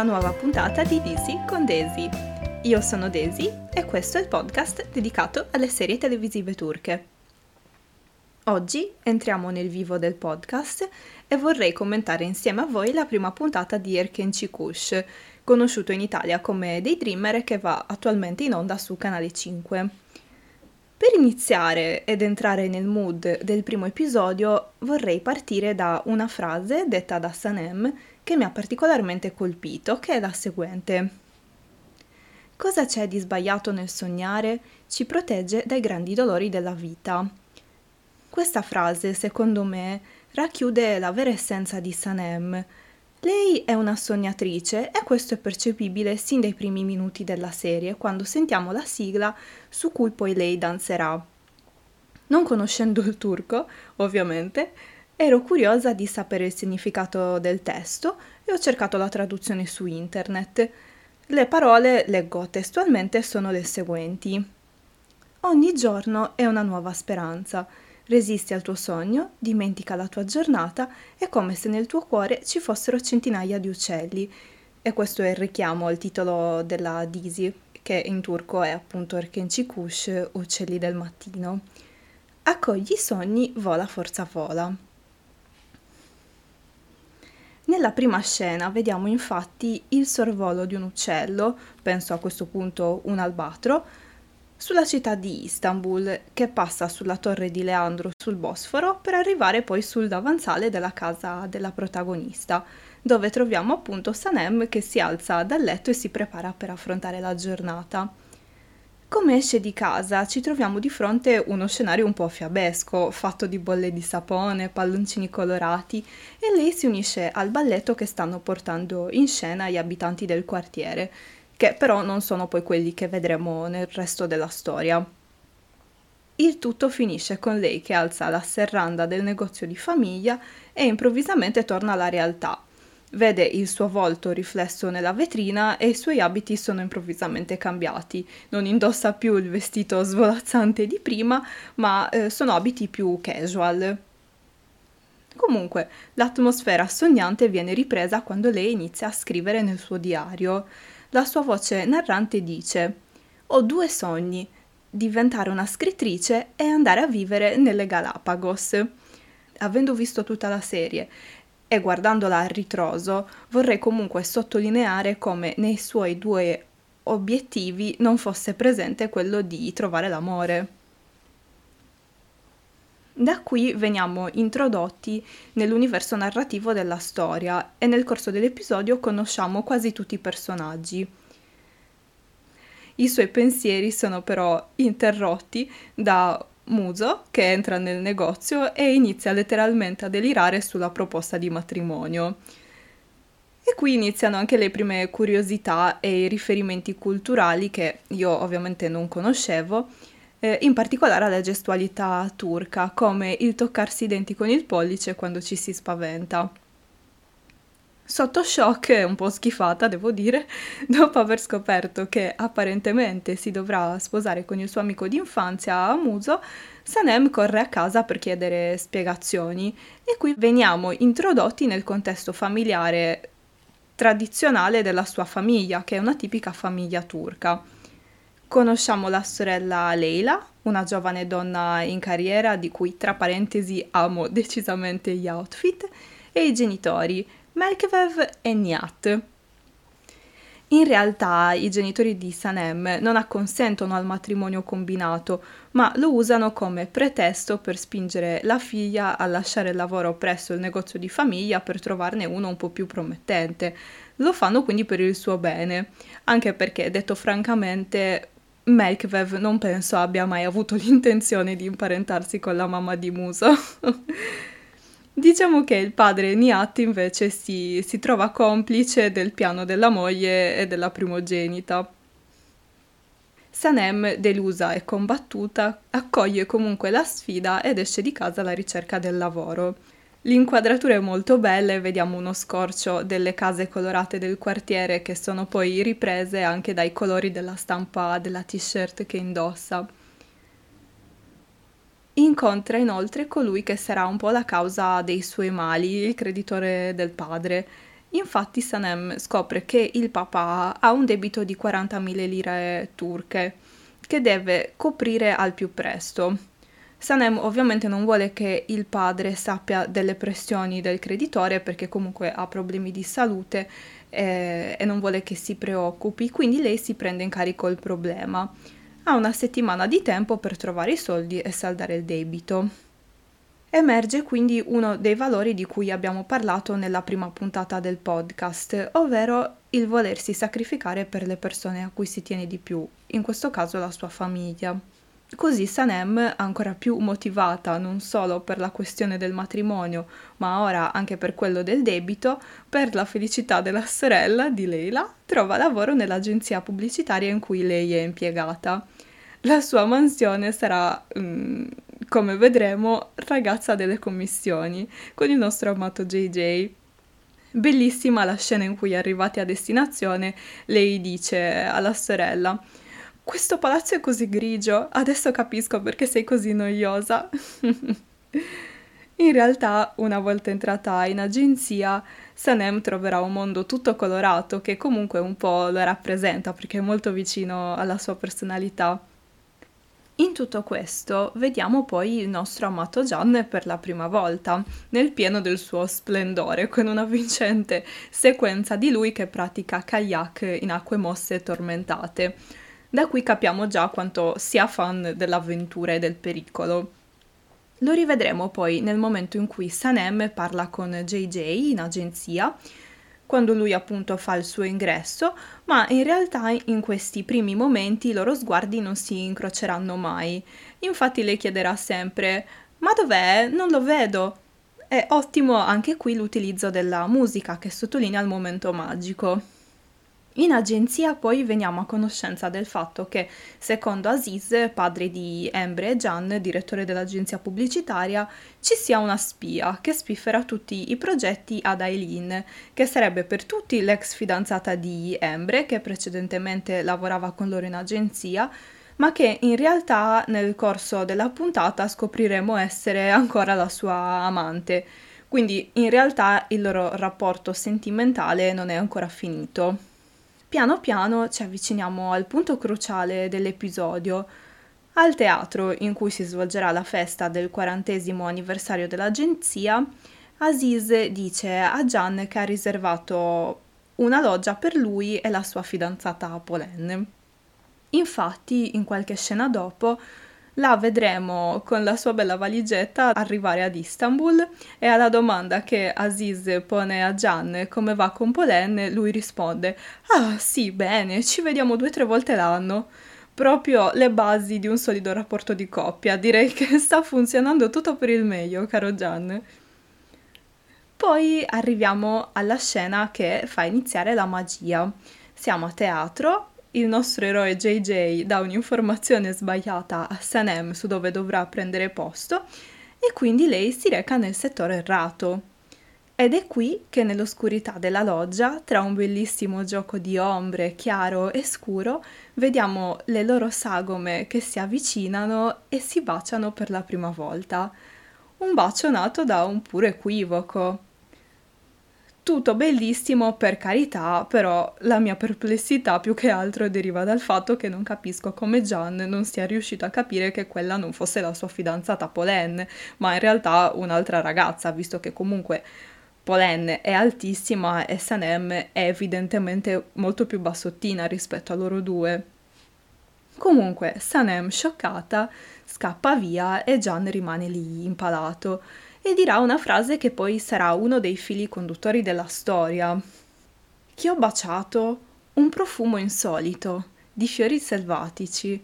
una nuova puntata di Disi con Desi. Io sono Desi e questo è il podcast dedicato alle serie televisive turche. Oggi entriamo nel vivo del podcast e vorrei commentare insieme a voi la prima puntata di Erken Chikush, conosciuto in Italia come Daydreamer che va attualmente in onda su Canale 5. Per iniziare ed entrare nel mood del primo episodio vorrei partire da una frase detta da Sanem che mi ha particolarmente colpito, che è la seguente. Cosa c'è di sbagliato nel sognare? Ci protegge dai grandi dolori della vita. Questa frase, secondo me, racchiude la vera essenza di Sanem, lei è una sognatrice e questo è percepibile sin dai primi minuti della serie, quando sentiamo la sigla su cui poi lei danzerà. Non conoscendo il turco, ovviamente, ero curiosa di sapere il significato del testo e ho cercato la traduzione su internet. Le parole, leggo testualmente, sono le seguenti. Ogni giorno è una nuova speranza. Resisti al tuo sogno, dimentica la tua giornata, è come se nel tuo cuore ci fossero centinaia di uccelli. E questo è il richiamo al titolo della Disi, che in turco è appunto Erkenchikush, Uccelli del mattino. Accogli i sogni, vola forza vola. Nella prima scena vediamo infatti il sorvolo di un uccello, penso a questo punto un albatro, sulla città di Istanbul, che passa sulla torre di Leandro sul Bosforo per arrivare poi sul davanzale della casa della protagonista, dove troviamo appunto Sanem che si alza dal letto e si prepara per affrontare la giornata. Come esce di casa ci troviamo di fronte uno scenario un po' fiabesco, fatto di bolle di sapone, palloncini colorati e lei si unisce al balletto che stanno portando in scena gli abitanti del quartiere, che però non sono poi quelli che vedremo nel resto della storia. Il tutto finisce con lei che alza la serranda del negozio di famiglia e improvvisamente torna alla realtà. Vede il suo volto riflesso nella vetrina e i suoi abiti sono improvvisamente cambiati. Non indossa più il vestito svolazzante di prima, ma eh, sono abiti più casual. Comunque, l'atmosfera sognante viene ripresa quando lei inizia a scrivere nel suo diario la sua voce narrante dice Ho due sogni, diventare una scrittrice e andare a vivere nelle Galapagos. Avendo visto tutta la serie e guardandola a ritroso, vorrei comunque sottolineare come nei suoi due obiettivi non fosse presente quello di trovare l'amore. Da qui veniamo introdotti nell'universo narrativo della storia e nel corso dell'episodio conosciamo quasi tutti i personaggi. I suoi pensieri sono però interrotti da Muso che entra nel negozio e inizia letteralmente a delirare sulla proposta di matrimonio. E qui iniziano anche le prime curiosità e i riferimenti culturali che io ovviamente non conoscevo eh, in particolare alla gestualità turca, come il toccarsi i denti con il pollice quando ci si spaventa. Sotto shock e un po' schifata, devo dire, dopo aver scoperto che apparentemente si dovrà sposare con il suo amico d'infanzia a Muso, Sanem corre a casa per chiedere spiegazioni e qui veniamo introdotti nel contesto familiare tradizionale della sua famiglia, che è una tipica famiglia turca. Conosciamo la sorella Leila, una giovane donna in carriera di cui tra parentesi amo decisamente gli outfit, e i genitori, Melkevev e Niat. In realtà i genitori di Sanem non acconsentono al matrimonio combinato, ma lo usano come pretesto per spingere la figlia a lasciare il lavoro presso il negozio di famiglia per trovarne uno un po' più promettente. Lo fanno quindi per il suo bene, anche perché, detto francamente, Melkvev non penso abbia mai avuto l'intenzione di imparentarsi con la mamma di Muso. diciamo che il padre Niat invece si, si trova complice del piano della moglie e della primogenita. Sanem, delusa e combattuta, accoglie comunque la sfida ed esce di casa alla ricerca del lavoro. L'inquadratura è molto bella e vediamo uno scorcio delle case colorate del quartiere che sono poi riprese anche dai colori della stampa della t-shirt che indossa. Incontra inoltre colui che sarà un po' la causa dei suoi mali, il creditore del padre, Infatti Sanem scopre che il papà ha un debito di 40.000 lire turche che deve coprire al più presto. Sanem ovviamente non vuole che il padre sappia delle pressioni del creditore perché comunque ha problemi di salute e, e non vuole che si preoccupi, quindi lei si prende in carico il problema. Ha una settimana di tempo per trovare i soldi e saldare il debito. Emerge quindi uno dei valori di cui abbiamo parlato nella prima puntata del podcast, ovvero il volersi sacrificare per le persone a cui si tiene di più, in questo caso la sua famiglia. Così Sanem, ancora più motivata non solo per la questione del matrimonio, ma ora anche per quello del debito, per la felicità della sorella di Leila, trova lavoro nell'agenzia pubblicitaria in cui lei è impiegata. La sua mansione sarà, mm, come vedremo, ragazza delle commissioni, con il nostro amato JJ. Bellissima la scena in cui arrivati a destinazione, lei dice alla sorella questo palazzo è così grigio, adesso capisco perché sei così noiosa. in realtà, una volta entrata in agenzia, Sanem troverà un mondo tutto colorato che comunque un po' lo rappresenta perché è molto vicino alla sua personalità. In tutto questo vediamo poi il nostro amato Gian per la prima volta, nel pieno del suo splendore, con una vincente sequenza di lui che pratica kayak in acque mosse e tormentate. Da qui capiamo già quanto sia fan dell'avventura e del pericolo. Lo rivedremo poi nel momento in cui Sanem parla con JJ in agenzia, quando lui appunto fa il suo ingresso, ma in realtà in questi primi momenti i loro sguardi non si incroceranno mai. Infatti lei chiederà sempre Ma dov'è? Non lo vedo. È ottimo anche qui l'utilizzo della musica che sottolinea il momento magico. In agenzia poi veniamo a conoscenza del fatto che, secondo Aziz, padre di Embre e Gian, direttore dell'agenzia pubblicitaria, ci sia una spia che spiffera tutti i progetti ad Aileen, che sarebbe per tutti l'ex fidanzata di Embre, che precedentemente lavorava con loro in agenzia, ma che in realtà nel corso della puntata scopriremo essere ancora la sua amante. Quindi in realtà il loro rapporto sentimentale non è ancora finito. Piano piano ci avviciniamo al punto cruciale dell'episodio, al teatro in cui si svolgerà la festa del quarantesimo anniversario dell'agenzia. Aziz dice a Gian che ha riservato una loggia per lui e la sua fidanzata Polen. Infatti, in qualche scena dopo, la vedremo con la sua bella valigetta arrivare ad Istanbul e alla domanda che Aziz pone a Gian come va con Polen, lui risponde Ah sì, bene, ci vediamo due o tre volte l'anno. Proprio le basi di un solido rapporto di coppia, direi che sta funzionando tutto per il meglio, caro Gian. Poi arriviamo alla scena che fa iniziare la magia. Siamo a teatro il nostro eroe JJ dà un'informazione sbagliata a Sanem su dove dovrà prendere posto e quindi lei si reca nel settore errato. Ed è qui che nell'oscurità della loggia, tra un bellissimo gioco di ombre chiaro e scuro, vediamo le loro sagome che si avvicinano e si baciano per la prima volta. Un bacio nato da un puro equivoco. Tutto bellissimo, per carità, però la mia perplessità più che altro deriva dal fatto che non capisco come Gian non sia riuscito a capire che quella non fosse la sua fidanzata Polen, ma in realtà un'altra ragazza, visto che comunque Polen è altissima e Sanem è evidentemente molto più bassottina rispetto a loro due. Comunque, Sanem, scioccata, scappa via e Gian rimane lì impalato e dirà una frase che poi sarà uno dei fili conduttori della storia. Chi ho baciato? Un profumo insolito, di fiori selvatici.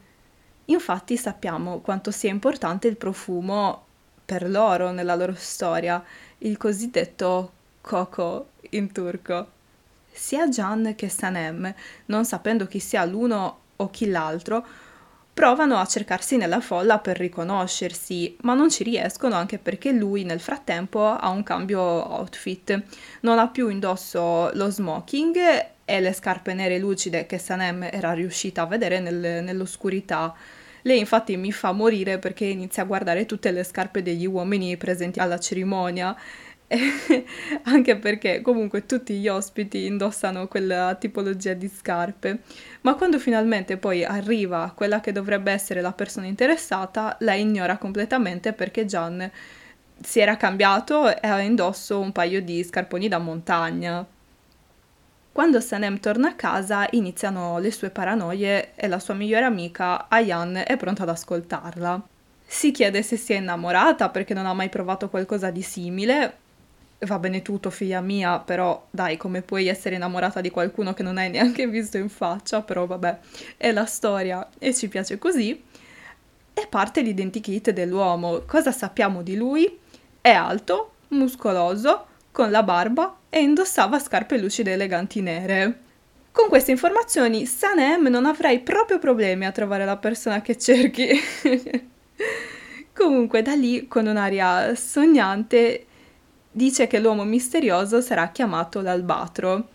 Infatti sappiamo quanto sia importante il profumo per loro nella loro storia, il cosiddetto coco in turco. Sia Gian che Sanem, non sapendo chi sia l'uno o chi l'altro, provano a cercarsi nella folla per riconoscersi, ma non ci riescono anche perché lui nel frattempo ha un cambio outfit. Non ha più indosso lo smoking e le scarpe nere lucide che Sanem era riuscita a vedere nel, nell'oscurità. Lei infatti mi fa morire perché inizia a guardare tutte le scarpe degli uomini presenti alla cerimonia anche perché comunque tutti gli ospiti indossano quella tipologia di scarpe, ma quando finalmente poi arriva quella che dovrebbe essere la persona interessata, la ignora completamente perché Gian si era cambiato e ha indosso un paio di scarponi da montagna. Quando Sanem torna a casa iniziano le sue paranoie e la sua migliore amica, Ayan, è pronta ad ascoltarla. Si chiede se si è innamorata perché non ha mai provato qualcosa di simile, va bene tutto, figlia mia, però dai, come puoi essere innamorata di qualcuno che non hai neanche visto in faccia, però vabbè, è la storia e ci piace così. E parte l'identikit dell'uomo. Cosa sappiamo di lui? È alto, muscoloso, con la barba e indossava scarpe lucide eleganti nere. Con queste informazioni, Sanem non avrai proprio problemi a trovare la persona che cerchi. Comunque, da lì, con un'aria sognante, dice che l'uomo misterioso sarà chiamato l'albatro.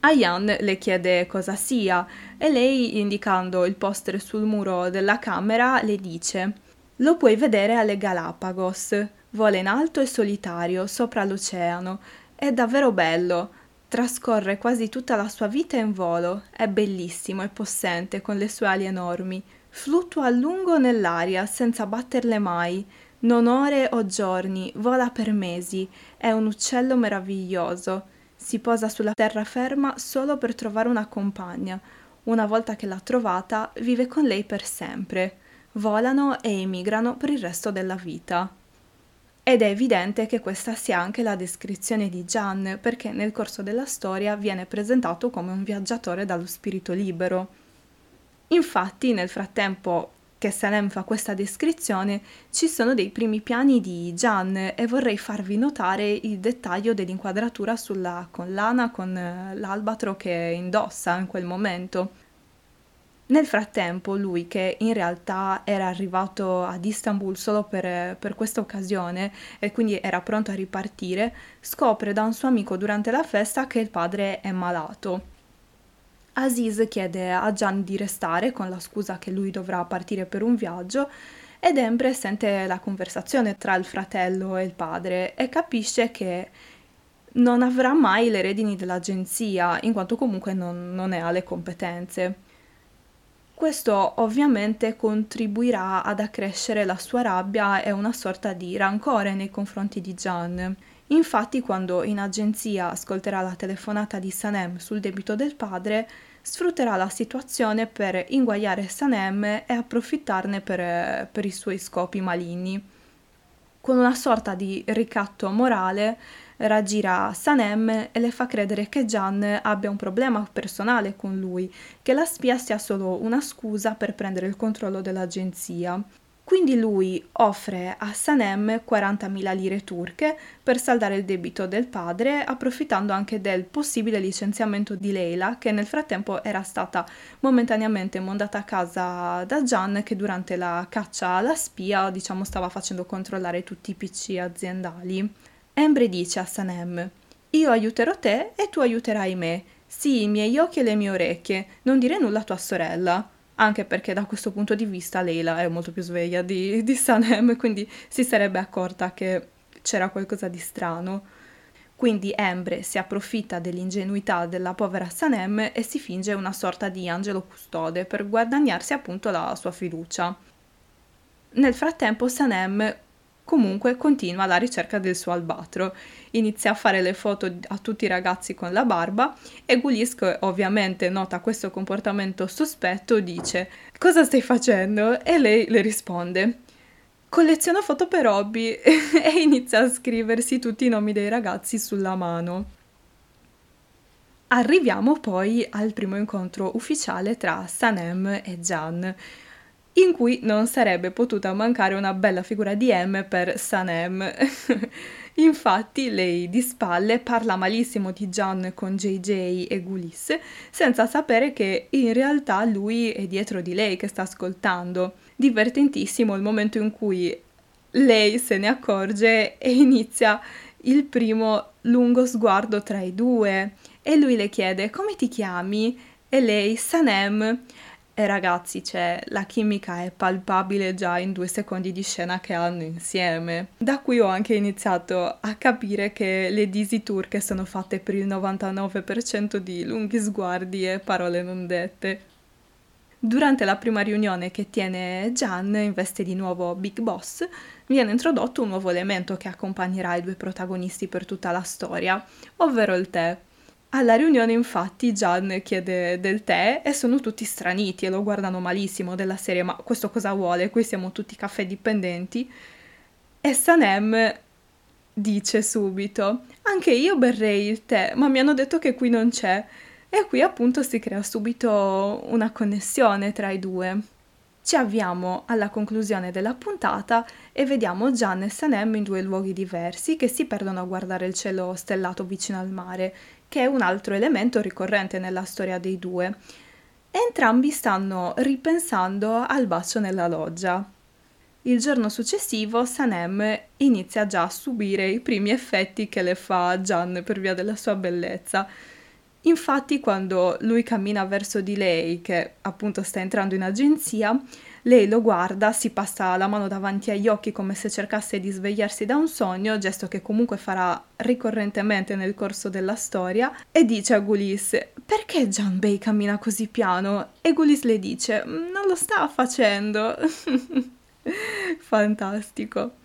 Ayan le chiede cosa sia e lei, indicando il poster sul muro della camera, le dice Lo puoi vedere alle Galapagos. Vola in alto e solitario, sopra l'oceano. È davvero bello. Trascorre quasi tutta la sua vita in volo. È bellissimo e possente con le sue ali enormi. Fluttua a lungo nell'aria senza batterle mai non ore o giorni, vola per mesi, è un uccello meraviglioso. Si posa sulla terraferma solo per trovare una compagna. Una volta che l'ha trovata, vive con lei per sempre. Volano e emigrano per il resto della vita. Ed è evidente che questa sia anche la descrizione di Gian, perché nel corso della storia viene presentato come un viaggiatore dallo spirito libero. Infatti, nel frattempo che Salem fa questa descrizione, ci sono dei primi piani di Gian e vorrei farvi notare il dettaglio dell'inquadratura sulla collana con eh, l'albatro che indossa in quel momento. Nel frattempo, lui, che in realtà era arrivato ad Istanbul solo per, per questa occasione e quindi era pronto a ripartire, scopre da un suo amico durante la festa che il padre è malato Aziz chiede a Gian di restare con la scusa che lui dovrà partire per un viaggio ed Embre sente la conversazione tra il fratello e il padre e capisce che non avrà mai le redini dell'agenzia, in quanto comunque non, non ne ha le competenze. Questo ovviamente contribuirà ad accrescere la sua rabbia e una sorta di rancore nei confronti di Gian. Infatti, quando in agenzia ascolterà la telefonata di Sanem sul debito del padre, sfrutterà la situazione per inguagliare Sanem e approfittarne per, per i suoi scopi maligni. Con una sorta di ricatto morale, raggira Sanem e le fa credere che Gian abbia un problema personale con lui, che la spia sia solo una scusa per prendere il controllo dell'agenzia. Quindi lui offre a Sanem 40.000 lire turche per saldare il debito del padre, approfittando anche del possibile licenziamento di Leila, che nel frattempo era stata momentaneamente mandata a casa da Gian, che durante la caccia alla spia, diciamo, stava facendo controllare tutti i PC aziendali. Embre dice a Sanem: Io aiuterò te e tu aiuterai me. Sì, i miei occhi e le mie orecchie. Non dire nulla a tua sorella anche perché da questo punto di vista Leila è molto più sveglia di, di Sanem, quindi si sarebbe accorta che c'era qualcosa di strano. Quindi Embre si approfitta dell'ingenuità della povera Sanem e si finge una sorta di angelo custode per guadagnarsi appunto la sua fiducia. Nel frattempo Sanem Comunque continua la ricerca del suo albatro, inizia a fare le foto a tutti i ragazzi con la barba e Gulisk ovviamente nota questo comportamento sospetto, dice cosa stai facendo? E lei le risponde colleziono foto per hobby e inizia a scriversi tutti i nomi dei ragazzi sulla mano. Arriviamo poi al primo incontro ufficiale tra Sanem e Jan in cui non sarebbe potuta mancare una bella figura di M per Sanem. Infatti lei di spalle parla malissimo di John con JJ e Gulis, senza sapere che in realtà lui è dietro di lei che sta ascoltando. Divertentissimo il momento in cui lei se ne accorge e inizia il primo lungo sguardo tra i due e lui le chiede come ti chiami? E lei Sanem E ragazzi, cioè, la chimica è palpabile già in due secondi di scena che hanno insieme. Da qui ho anche iniziato a capire che le disi turche sono fatte per il 99% di lunghi sguardi e parole non dette. Durante la prima riunione che tiene Gian in veste di nuovo Big Boss, viene introdotto un nuovo elemento che accompagnerà i due protagonisti per tutta la storia, ovvero il tè. Alla riunione infatti Gian chiede del tè e sono tutti straniti e lo guardano malissimo della serie ma questo cosa vuole? Qui siamo tutti caffè dipendenti. E Sanem dice subito anche io berrei il tè ma mi hanno detto che qui non c'è e qui appunto si crea subito una connessione tra i due. Ci avviamo alla conclusione della puntata e vediamo Gian e Sanem in due luoghi diversi che si perdono a guardare il cielo stellato vicino al mare, che è un altro elemento ricorrente nella storia dei due. Entrambi stanno ripensando al bacio nella loggia. Il giorno successivo Sanem inizia già a subire i primi effetti che le fa Gian per via della sua bellezza Infatti quando lui cammina verso di lei, che appunto sta entrando in agenzia, lei lo guarda, si passa la mano davanti agli occhi come se cercasse di svegliarsi da un sogno, gesto che comunque farà ricorrentemente nel corso della storia, e dice a Gulis, perché John Bay cammina così piano? E Gulis le dice, non lo sta facendo. Fantastico.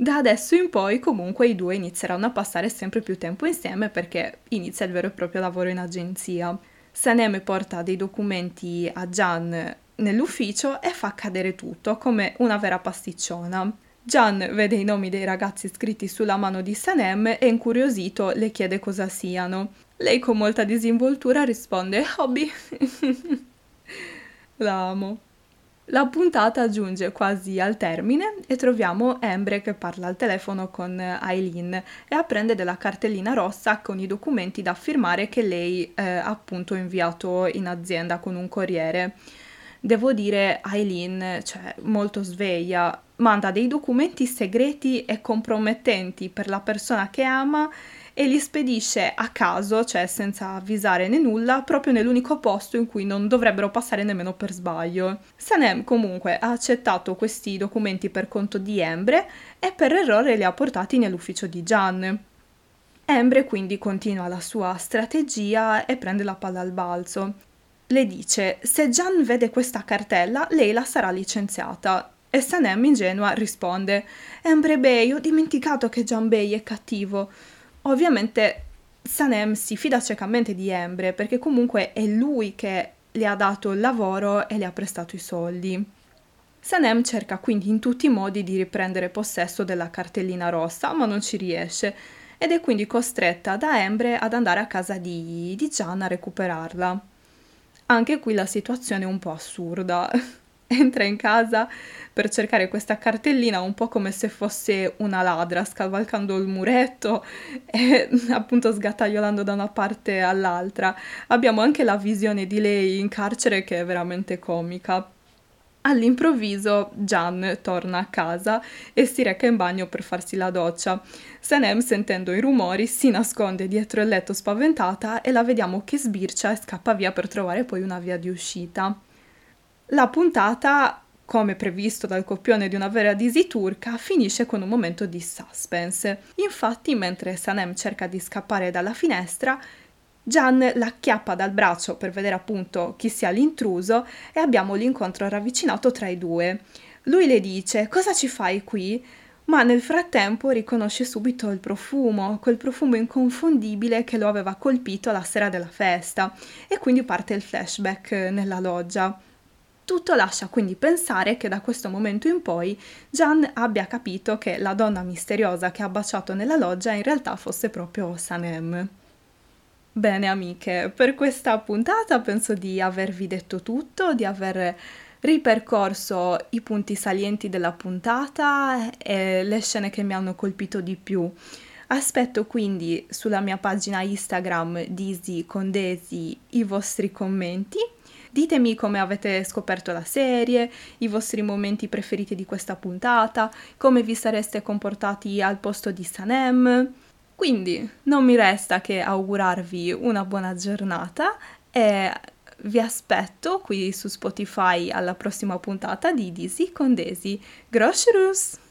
Da adesso in poi comunque i due inizieranno a passare sempre più tempo insieme perché inizia il vero e proprio lavoro in agenzia. Sanem porta dei documenti a Gian nell'ufficio e fa cadere tutto come una vera pasticciona. Gian vede i nomi dei ragazzi scritti sulla mano di Sanem e incuriosito le chiede cosa siano. Lei con molta disinvoltura risponde Hobby. La amo. La puntata giunge quasi al termine e troviamo Embre che parla al telefono con Eileen e apprende della cartellina rossa con i documenti da firmare che lei eh, ha appunto inviato in azienda con un corriere. Devo dire, Eileen, cioè molto sveglia, manda dei documenti segreti e compromettenti per la persona che ama e li spedisce a caso, cioè senza avvisare né nulla, proprio nell'unico posto in cui non dovrebbero passare nemmeno per sbaglio. Sanem comunque ha accettato questi documenti per conto di Embre e per errore li ha portati nell'ufficio di Gian. Embre quindi continua la sua strategia e prende la palla al balzo. Le dice: Se Gian vede questa cartella, lei la sarà licenziata. E Sanem ingenua risponde: Embre Bey, ho dimenticato che Gian Bey è cattivo. Ovviamente Sanem si fida ciecamente di Embre perché comunque è lui che le ha dato il lavoro e le ha prestato i soldi. Sanem cerca quindi in tutti i modi di riprendere possesso della cartellina rossa, ma non ci riesce ed è quindi costretta da Embre ad andare a casa di, di Gian a recuperarla. Anche qui la situazione è un po' assurda. Entra in casa per cercare questa cartellina un po' come se fosse una ladra scavalcando il muretto e appunto sgattaiolando da una parte all'altra. Abbiamo anche la visione di lei in carcere che è veramente comica. All'improvviso Gian torna a casa e si reca in bagno per farsi la doccia. Sanem, sentendo i rumori, si nasconde dietro il letto spaventata e la vediamo che sbircia e scappa via per trovare poi una via di uscita. La puntata come previsto dal copione di una vera Disi turca, finisce con un momento di suspense. Infatti, mentre Sanem cerca di scappare dalla finestra, Gian la acchiappa dal braccio per vedere appunto chi sia l'intruso e abbiamo l'incontro ravvicinato tra i due. Lui le dice: Cosa ci fai qui? Ma nel frattempo riconosce subito il profumo, quel profumo inconfondibile che lo aveva colpito la sera della festa, e quindi parte il flashback nella loggia. Tutto lascia quindi pensare che da questo momento in poi Gian abbia capito che la donna misteriosa che ha baciato nella loggia in realtà fosse proprio Sanem. Bene amiche, per questa puntata penso di avervi detto tutto, di aver ripercorso i punti salienti della puntata e le scene che mi hanno colpito di più. Aspetto quindi sulla mia pagina Instagram Disi Condesi i vostri commenti Ditemi come avete scoperto la serie, i vostri momenti preferiti di questa puntata, come vi sareste comportati al posto di Sanem. Quindi non mi resta che augurarvi una buona giornata e vi aspetto qui su Spotify alla prossima puntata di Disi con Desi. Groschrus!